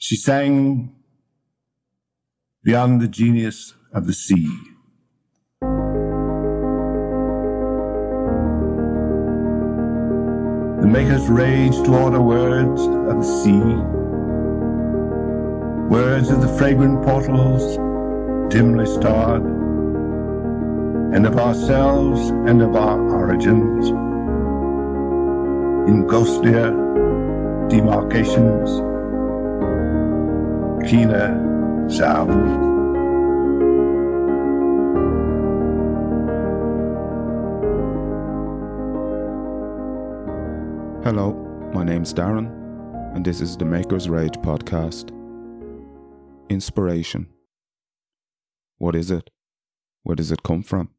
She sang Beyond the Genius of the Sea. The maker's rage toward the words of the sea, words of the fragrant portals, dimly starred, and of ourselves and of our origins, in ghostlier demarcations, keener sound. Hello, my name's Darren, and this is the Maker's Rage podcast. Inspiration. What is it? Where does it come from?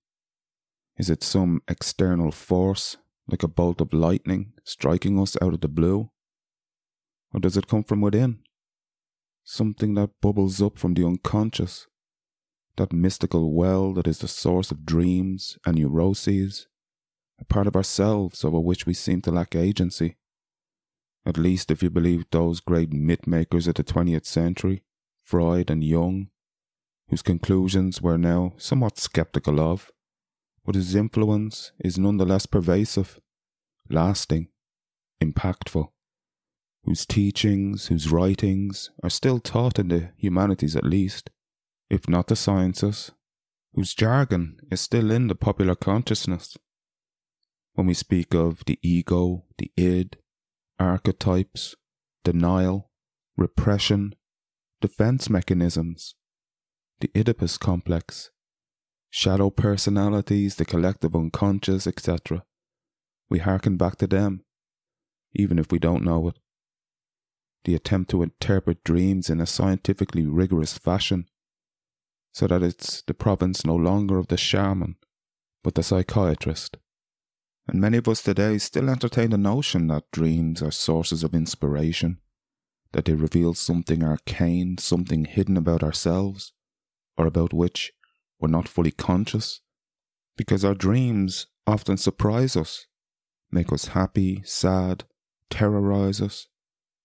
Is it some external force, like a bolt of lightning striking us out of the blue? Or does it come from within? Something that bubbles up from the unconscious, that mystical well that is the source of dreams and neuroses. A part of ourselves over which we seem to lack agency. At least if you believe those great myth makers of the 20th century, Freud and Jung, whose conclusions we're now somewhat skeptical of, but whose influence is nonetheless pervasive, lasting, impactful, whose teachings, whose writings are still taught in the humanities at least, if not the sciences, whose jargon is still in the popular consciousness when we speak of the ego, the id, archetypes, denial, repression, defense mechanisms, the Oedipus complex, shadow personalities, the collective unconscious, etc. We hearken back to them, even if we don't know it. The attempt to interpret dreams in a scientifically rigorous fashion, so that it's the province no longer of the shaman, but the psychiatrist. And many of us today still entertain the notion that dreams are sources of inspiration, that they reveal something arcane, something hidden about ourselves, or about which we're not fully conscious, because our dreams often surprise us, make us happy, sad, terrorize us,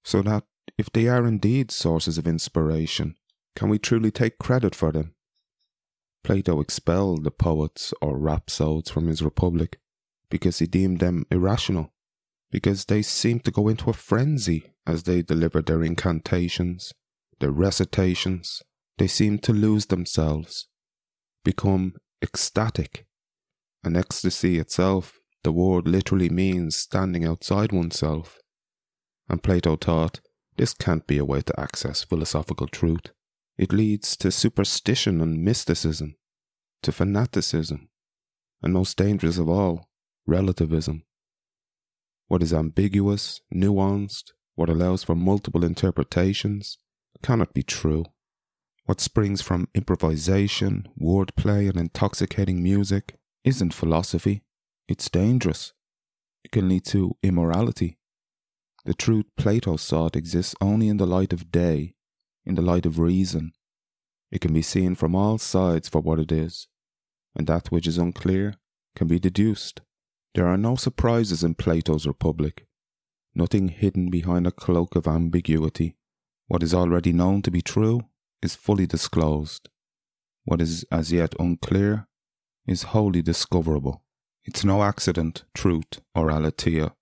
so that if they are indeed sources of inspiration, can we truly take credit for them? Plato expelled the poets or rhapsodes from his Republic because he deemed them irrational, because they seemed to go into a frenzy as they delivered their incantations, their recitations. They seemed to lose themselves, become ecstatic. And ecstasy itself, the word literally means standing outside oneself. And Plato taught this can't be a way to access philosophical truth. It leads to superstition and mysticism, to fanaticism, and most dangerous of all, relativism. What is ambiguous, nuanced, what allows for multiple interpretations, cannot be true. What springs from improvisation, wordplay, and intoxicating music isn't philosophy. It's dangerous. It can lead to immorality. The truth Plato sought exists only in the light of day, in the light of reason. It can be seen from all sides for what it is, and that which is unclear can be deduced. There are no surprises in Plato's Republic, nothing hidden behind a cloak of ambiguity. What is already known to be true is fully disclosed. What is as yet unclear is wholly discoverable. It's no accident truth or aletheia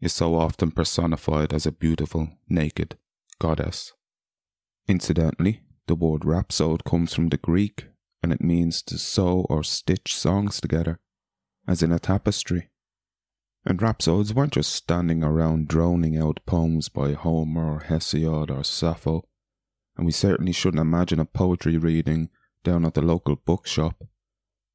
is so often personified as a beautiful, naked goddess. Incidentally, the word rhapsode comes from the Greek and it means to sew or stitch songs together, as in a tapestry. And rhapsodes weren't just standing around droning out poems by Homer or Hesiod or Sappho, and we certainly shouldn't imagine a poetry reading down at the local bookshop.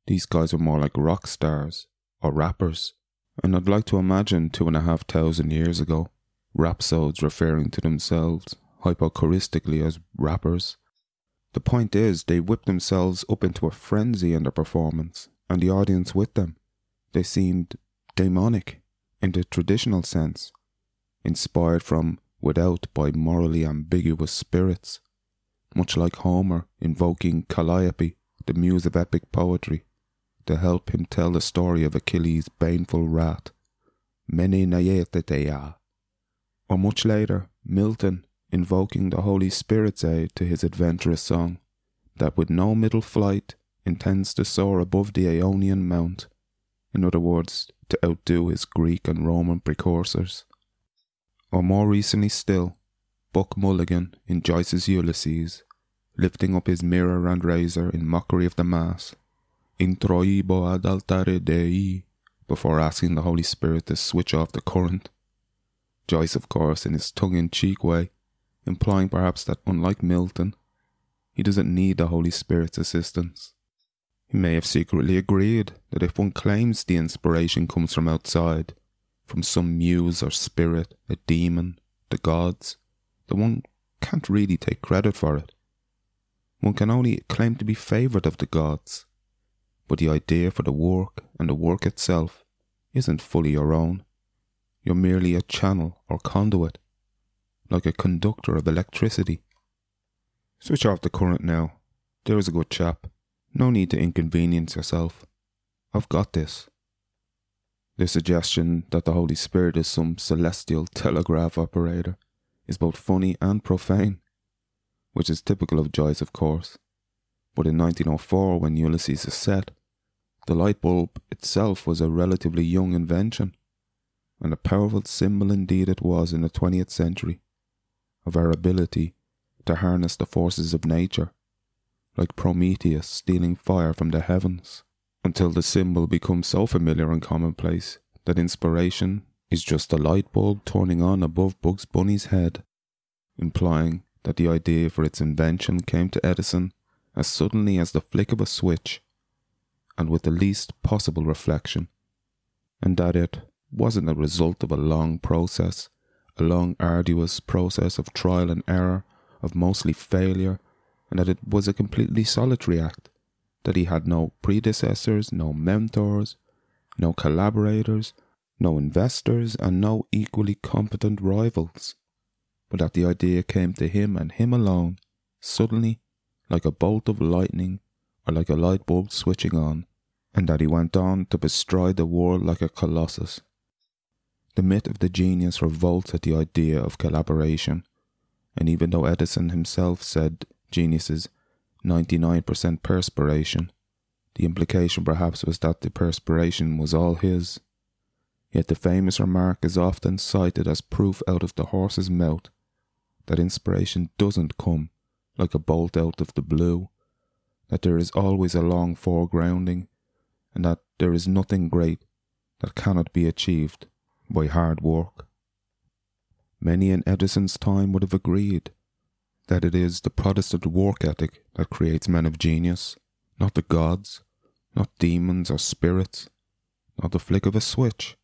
These guys were more like rock stars or rappers, and I'd like to imagine two and a half thousand years ago, rhapsodes referring to themselves hypocoristically as rappers. The point is, they whipped themselves up into a frenzy in their performance, and the audience with them. They seemed demonic in the traditional sense, inspired from without by morally ambiguous spirits, much like Homer invoking Calliope, the muse of epic poetry, to help him tell the story of Achilles' baneful wrath, Menin aeide thea. Or much later, Milton invoking the Holy Spirit's aid to his adventurous song, that with no middle flight intends to soar above the Aonian Mount, in other words, to outdo his Greek and Roman precursors. Or more recently still, Buck Mulligan in Joyce's Ulysses, lifting up his mirror and razor in mockery of the Mass, introibo ad altare Dei, before asking the Holy Spirit to switch off the current. Joyce, of course, in his tongue in cheek way, implying perhaps that unlike Milton, he doesn't need the Holy Spirit's assistance. He may have secretly agreed that if one claims the inspiration comes from outside, from some muse or spirit, a demon, the gods, then one can't really take credit for it. One can only claim to be favoured of the gods, but the idea for the work and the work itself isn't fully your own. You're merely a channel or conduit, like a conductor of electricity. Switch off the current now. There is a good chap. No need to inconvenience yourself. I've got this. The suggestion that the Holy Spirit is some celestial telegraph operator is both funny and profane, which is typical of Joyce, of course. But in 1904, when Ulysses is set, the light bulb itself was a relatively young invention, and a powerful symbol indeed it was in the 20th century of our ability to harness the forces of nature, like Prometheus stealing fire from the heavens, until the symbol becomes so familiar and commonplace that inspiration is just a light bulb turning on above Bugs Bunny's head, implying that the idea for its invention came to Edison as suddenly as the flick of a switch and with the least possible reflection, and that it wasn't the result of a long process, a long arduous process of trial and error, of mostly failure, and that it was a completely solitary act, that he had no predecessors, no mentors, no collaborators, no investors, and no equally competent rivals, but that the idea came to him and him alone, suddenly, like a bolt of lightning or like a light bulb switching on, and that he went on to bestride the world like a colossus. The myth of the genius revolts at the idea of collaboration, and even though Edison himself said geniuses 99% perspiration, the implication perhaps was that the perspiration was all his. Yet the famous remark is often cited as proof out of the horse's mouth that inspiration doesn't come like a bolt out of the blue, that there is always a long foregrounding, and that there is nothing great that cannot be achieved by hard work. Many in Edison's time would have agreed that it is the Protestant work ethic that creates men of genius, not the gods, not demons or spirits, not the flick of a switch.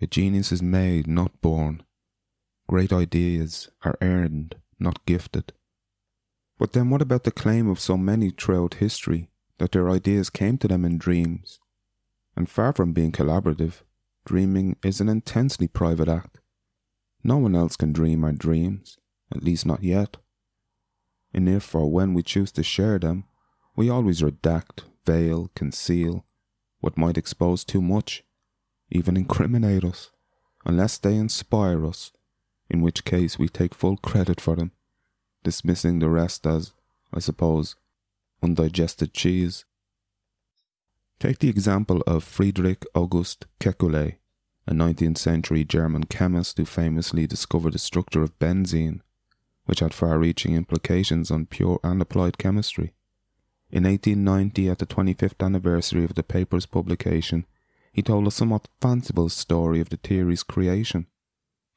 A genius is made, not born. Great ideas are earned, not gifted. But then what about the claim of so many throughout history that their ideas came to them in dreams? And far from being collaborative, dreaming is an intensely private act. No one else can dream our dreams, at least not yet. And if or when we choose to share them, we always redact, veil, conceal what might expose too much even incriminate us, unless they inspire us, in which case we take full credit for them, dismissing the rest as, I suppose, undigested cheese. Take the example of Friedrich August Kekulé, a 19th century German chemist who famously discovered the structure of benzene, which had far reaching implications on pure and applied chemistry. In 1890, at the 25th anniversary of the paper's publication, he told a somewhat fanciful story of the theory's creation,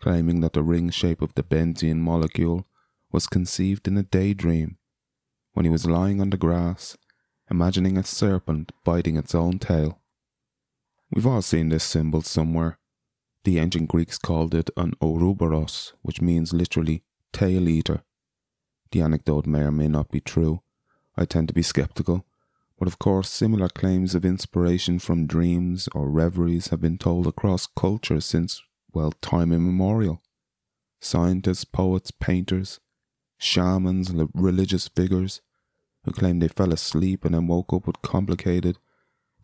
claiming that the ring shape of the benzene molecule was conceived in a daydream when he was lying on the grass, imagining a serpent biting its own tail. We've all seen this symbol somewhere. The ancient Greeks called it an Ouroboros, which means literally tail eater. The anecdote may or may not be true. I tend to be skeptical, but of course, similar claims of inspiration from dreams or reveries have been told across cultures since, well, time immemorial. Scientists, poets, painters, shamans, and religious figures who claim they fell asleep and then woke up with complicated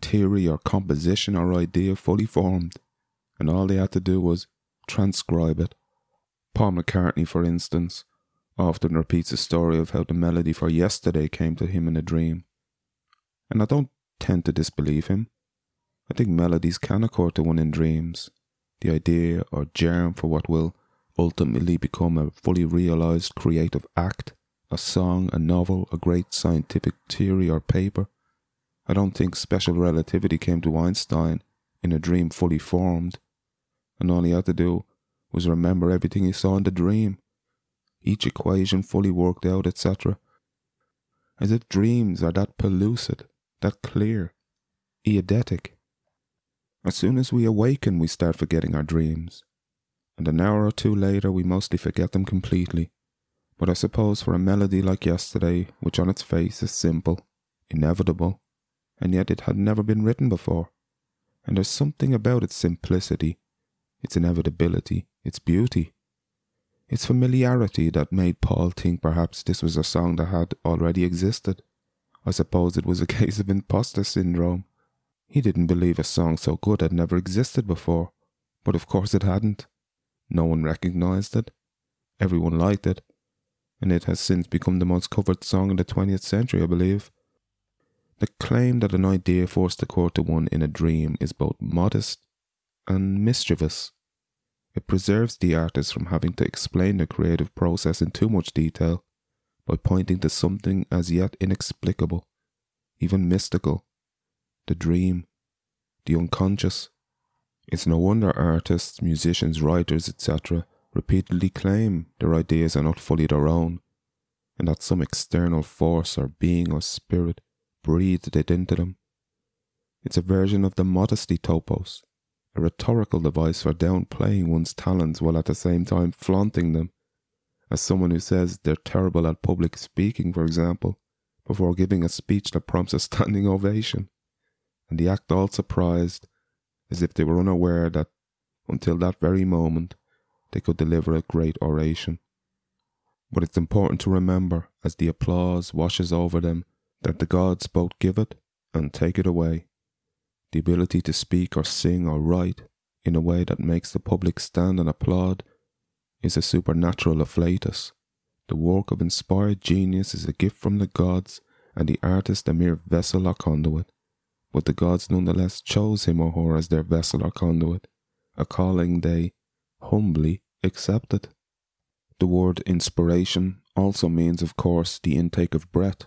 theory or composition or idea fully formed, and all they had to do was transcribe it. Paul McCartney, for instance, often repeats a story of how the melody for yesterday came to him in a dream. And I don't tend to disbelieve him. I think melodies can occur to one in dreams, the idea or germ for what will ultimately become a fully realized creative act, a song, a novel, a great scientific theory or paper. I don't think special relativity came to Einstein in a dream fully formed, and all he had to do was remember everything he saw in the dream, each equation fully worked out, etc. As if dreams are that pellucid, that clear, eidetic. As soon as we awaken, we start forgetting our dreams and an hour or two later we mostly forget them completely. But I suppose for a melody like yesterday, which on its face is simple, inevitable, and yet it had never been written before, and there's something about its simplicity, its inevitability, its beauty, its familiarity that made Paul think perhaps this was a song that had already existed. I suppose it was a case of imposter syndrome. He didn't believe a song so good had never existed before, but of course it hadn't. No one recognized it. Everyone liked it. And it has since become the most covered song in the 20th century, I believe. The claim that an idea forced occur to one in a dream is both modest and mischievous. It preserves the artist from having to explain the creative process in too much detail by pointing to something as yet inexplicable, even mystical the dream, the unconscious. It's no wonder artists, musicians, writers, etc., repeatedly claim their ideas are not fully their own, and that some external force or being or spirit breathed it into them. It's a version of the modesty topos, a rhetorical device for downplaying one's talents while at the same time flaunting them, as someone who says they're terrible at public speaking, for example, before giving a speech that prompts a standing ovation, and the act all surprised as if they were unaware that until that very moment they could deliver a great oration. But it's important to remember as the applause washes over them that the gods both give it and take it away. The ability to speak or sing or write in a way that makes the public stand and applaud is a supernatural afflatus. The work of inspired genius is a gift from the gods, and the artist a mere vessel or conduit but the gods nonetheless chose him or her as their vessel or conduit, a calling they humbly accepted. The word inspiration also means, of course, the intake of breath.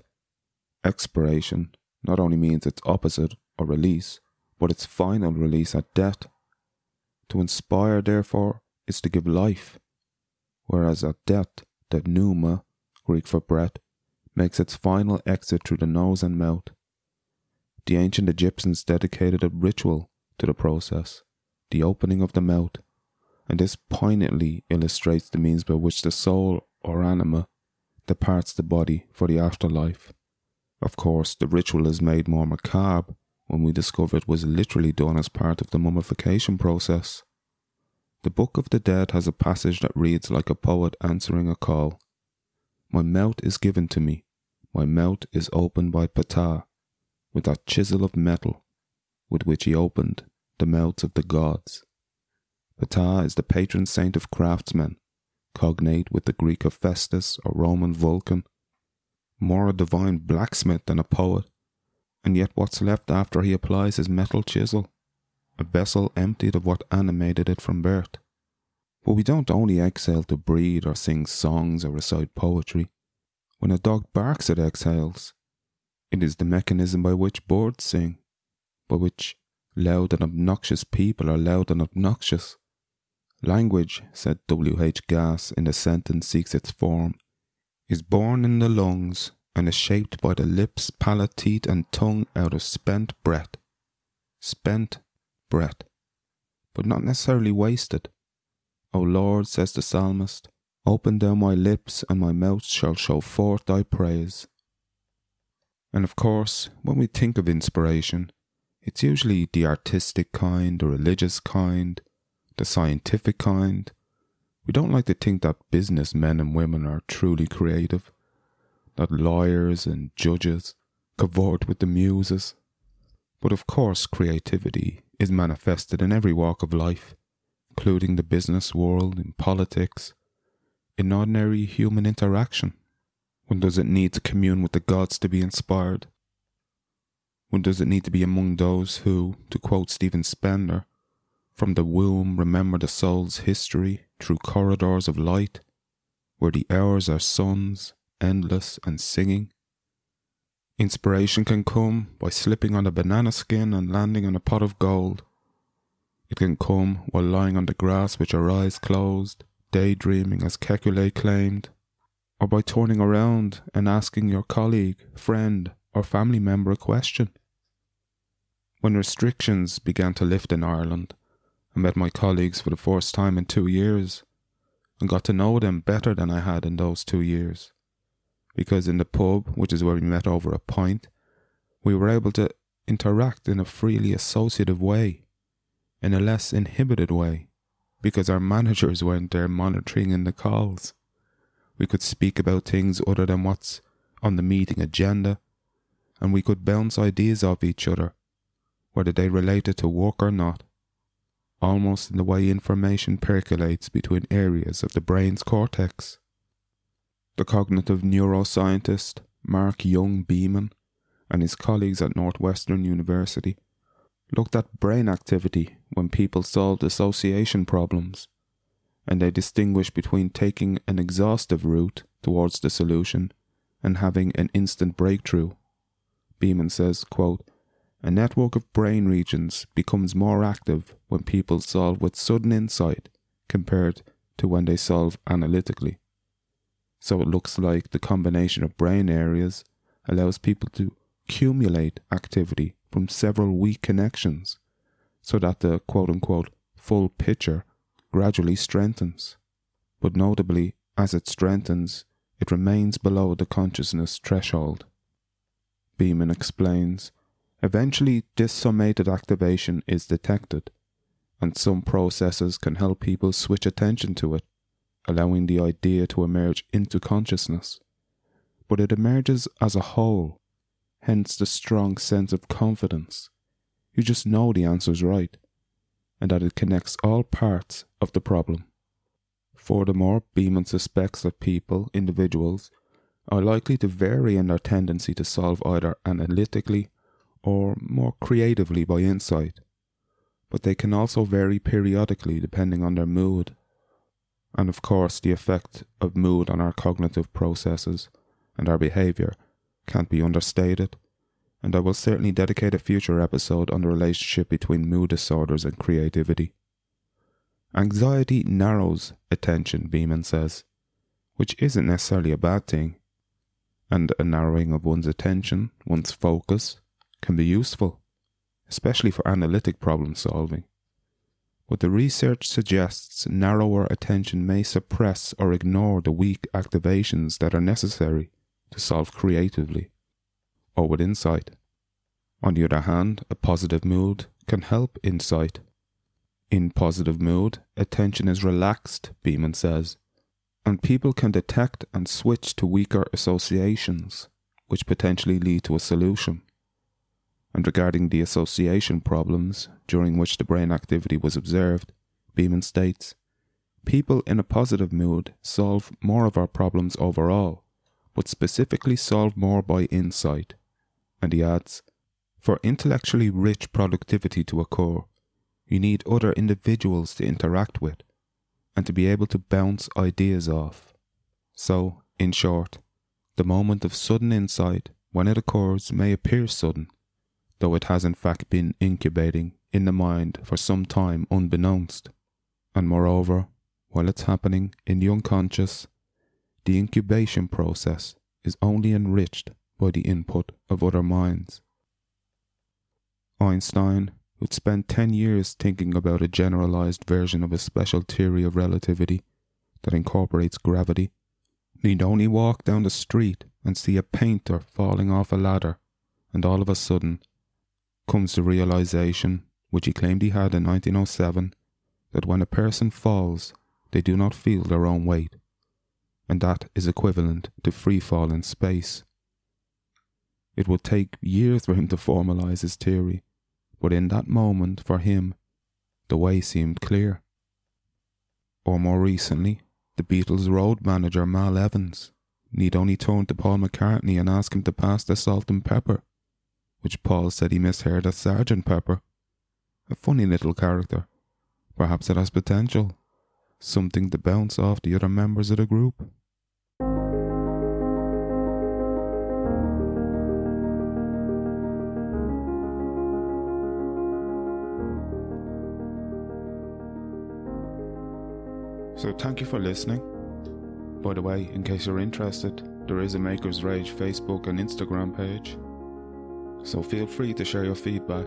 Expiration not only means its opposite or release, but its final release at death. To inspire, therefore, is to give life, whereas at death, the pneuma, Greek for breath, makes its final exit through the nose and mouth. The ancient Egyptians dedicated a ritual to the process, the opening of the mouth, and this poignantly illustrates the means by which the soul or anima departs the body for the afterlife. Of course, the ritual is made more macabre when we discover it was literally done as part of the mummification process. The Book of the Dead has a passage that reads like a poet answering a call. My mouth is given to me, my mouth is opened by Ptah, with that chisel of metal with which he opened the mouths of the gods. Ptah is the patron saint of craftsmen, cognate with the Greek Hephaestus or Roman Vulcan, more a divine blacksmith than a poet, and yet what's left after he applies his metal chisel? A vessel emptied of what animated it from birth. But we don't only exhale to breathe or sing songs or recite poetry. When a dog barks, it exhales. It is the mechanism by which birds sing, by which loud and obnoxious people are loud and obnoxious. Language, said W. H. Gass in the sentence seeks its form, is born in the lungs and is shaped by the lips, palate, teeth, and tongue out of spent breath. Spent breath, but not necessarily wasted. O Lord, says the psalmist, open thou my lips, and my mouth shall show forth thy praise. And of course, when we think of inspiration, it's usually the artistic kind, the religious kind, the scientific kind. We don't like to think that businessmen and women are truly creative, that lawyers and judges cavort with the muses. But of course, creativity is manifested in every walk of life, including the business world, in politics, in ordinary human interaction? When does it need to commune with the gods to be inspired? When does it need to be among those who, to quote Stephen Spender, from the womb remember the soul's history through corridors of light, where the hours are suns, endless and singing? Inspiration can come by slipping on a banana skin and landing on a pot of gold. It can come while lying on the grass with your eyes closed, daydreaming as Kekulé claimed, or by turning around and asking your colleague, friend, or family member a question. When restrictions began to lift in Ireland, I met my colleagues for the first time in two years and got to know them better than I had in those two years because in the pub, which is where we met over a pint, we were able to interact in a freely associative way, in a less inhibited way, because our managers weren't there monitoring in the calls. We could speak about things other than what's on the meeting agenda, and we could bounce ideas off each other, whether they related to work or not, almost in the way information percolates between areas of the brain's cortex. The cognitive neuroscientist Mark Jung-Beeman and his colleagues at Northwestern University looked at brain activity when people solved association problems, and they distinguish between taking an exhaustive route towards the solution and having an instant breakthrough. Beeman says, quote, a network of brain regions becomes more active when people solve with sudden insight compared to when they solve analytically. So it looks like the combination of brain areas allows people to accumulate activity from several weak connections so that the quote unquote full picture gradually strengthens. But notably, as it strengthens, it remains below the consciousness threshold. Beeman explains Eventually, this summated activation is detected, and some processes can help people switch attention to it allowing the idea to emerge into consciousness. But it emerges as a whole, hence the strong sense of confidence. You just know the answer's right, and that it connects all parts of the problem. Furthermore, Beeman suspects that people, individuals, are likely to vary in their tendency to solve either analytically or more creatively by insight, but they can also vary periodically depending on their mood and of course, the effect of mood on our cognitive processes and our behaviour can't be understated, and I will certainly dedicate a future episode on the relationship between mood disorders and creativity. Anxiety narrows attention, Beeman says, which isn't necessarily a bad thing, and a narrowing of one's attention, one's focus, can be useful, especially for analytic problem solving. What the research suggests narrower attention may suppress or ignore the weak activations that are necessary to solve creatively or with insight. On the other hand, a positive mood can help insight. In positive mood, attention is relaxed, Beeman says, and people can detect and switch to weaker associations, which potentially lead to a solution and regarding the association problems during which the brain activity was observed, Beeman states, People in a positive mood solve more of our problems overall, but specifically solve more by insight. And he adds, For intellectually rich productivity to occur, you need other individuals to interact with and to be able to bounce ideas off. So, in short, the moment of sudden insight, when it occurs, may appear sudden, though it has in fact been incubating in the mind for some time unbeknownst. And moreover, while it's happening in the unconscious, the incubation process is only enriched by the input of other minds. Einstein, who'd spent 10 years thinking about a generalized version of a special theory of relativity that incorporates gravity, need only walk down the street and see a painter falling off a ladder, and all of a sudden comes the realization, which he claimed he had in 1907, that when a person falls, they do not feel their own weight, and that is equivalent to free fall in space. It would take years for him to formalize his theory, but in that moment, for him, the way seemed clear. Or more recently, the Beatles' road manager Mal Evans need only turn to Paul McCartney and ask him to pass the salt and pepper, which Paul said he misheard as Sergeant Pepper. A funny little character. Perhaps it has potential. Something to bounce off the other members of the group. So, thank you for listening. By the way, in case you're interested, there is a Maker's Rage Facebook and Instagram page. So, feel free to share your feedback,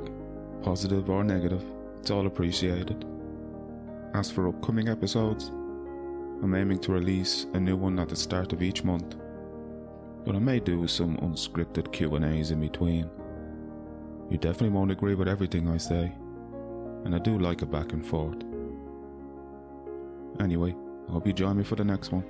positive or negative, it's all appreciated. As for upcoming episodes, I'm aiming to release a new one at the start of each month, but I may do some unscripted Q&As in between. You definitely won't agree with everything I say, and I do like a back and forth. Anyway, I hope you join me for the next one.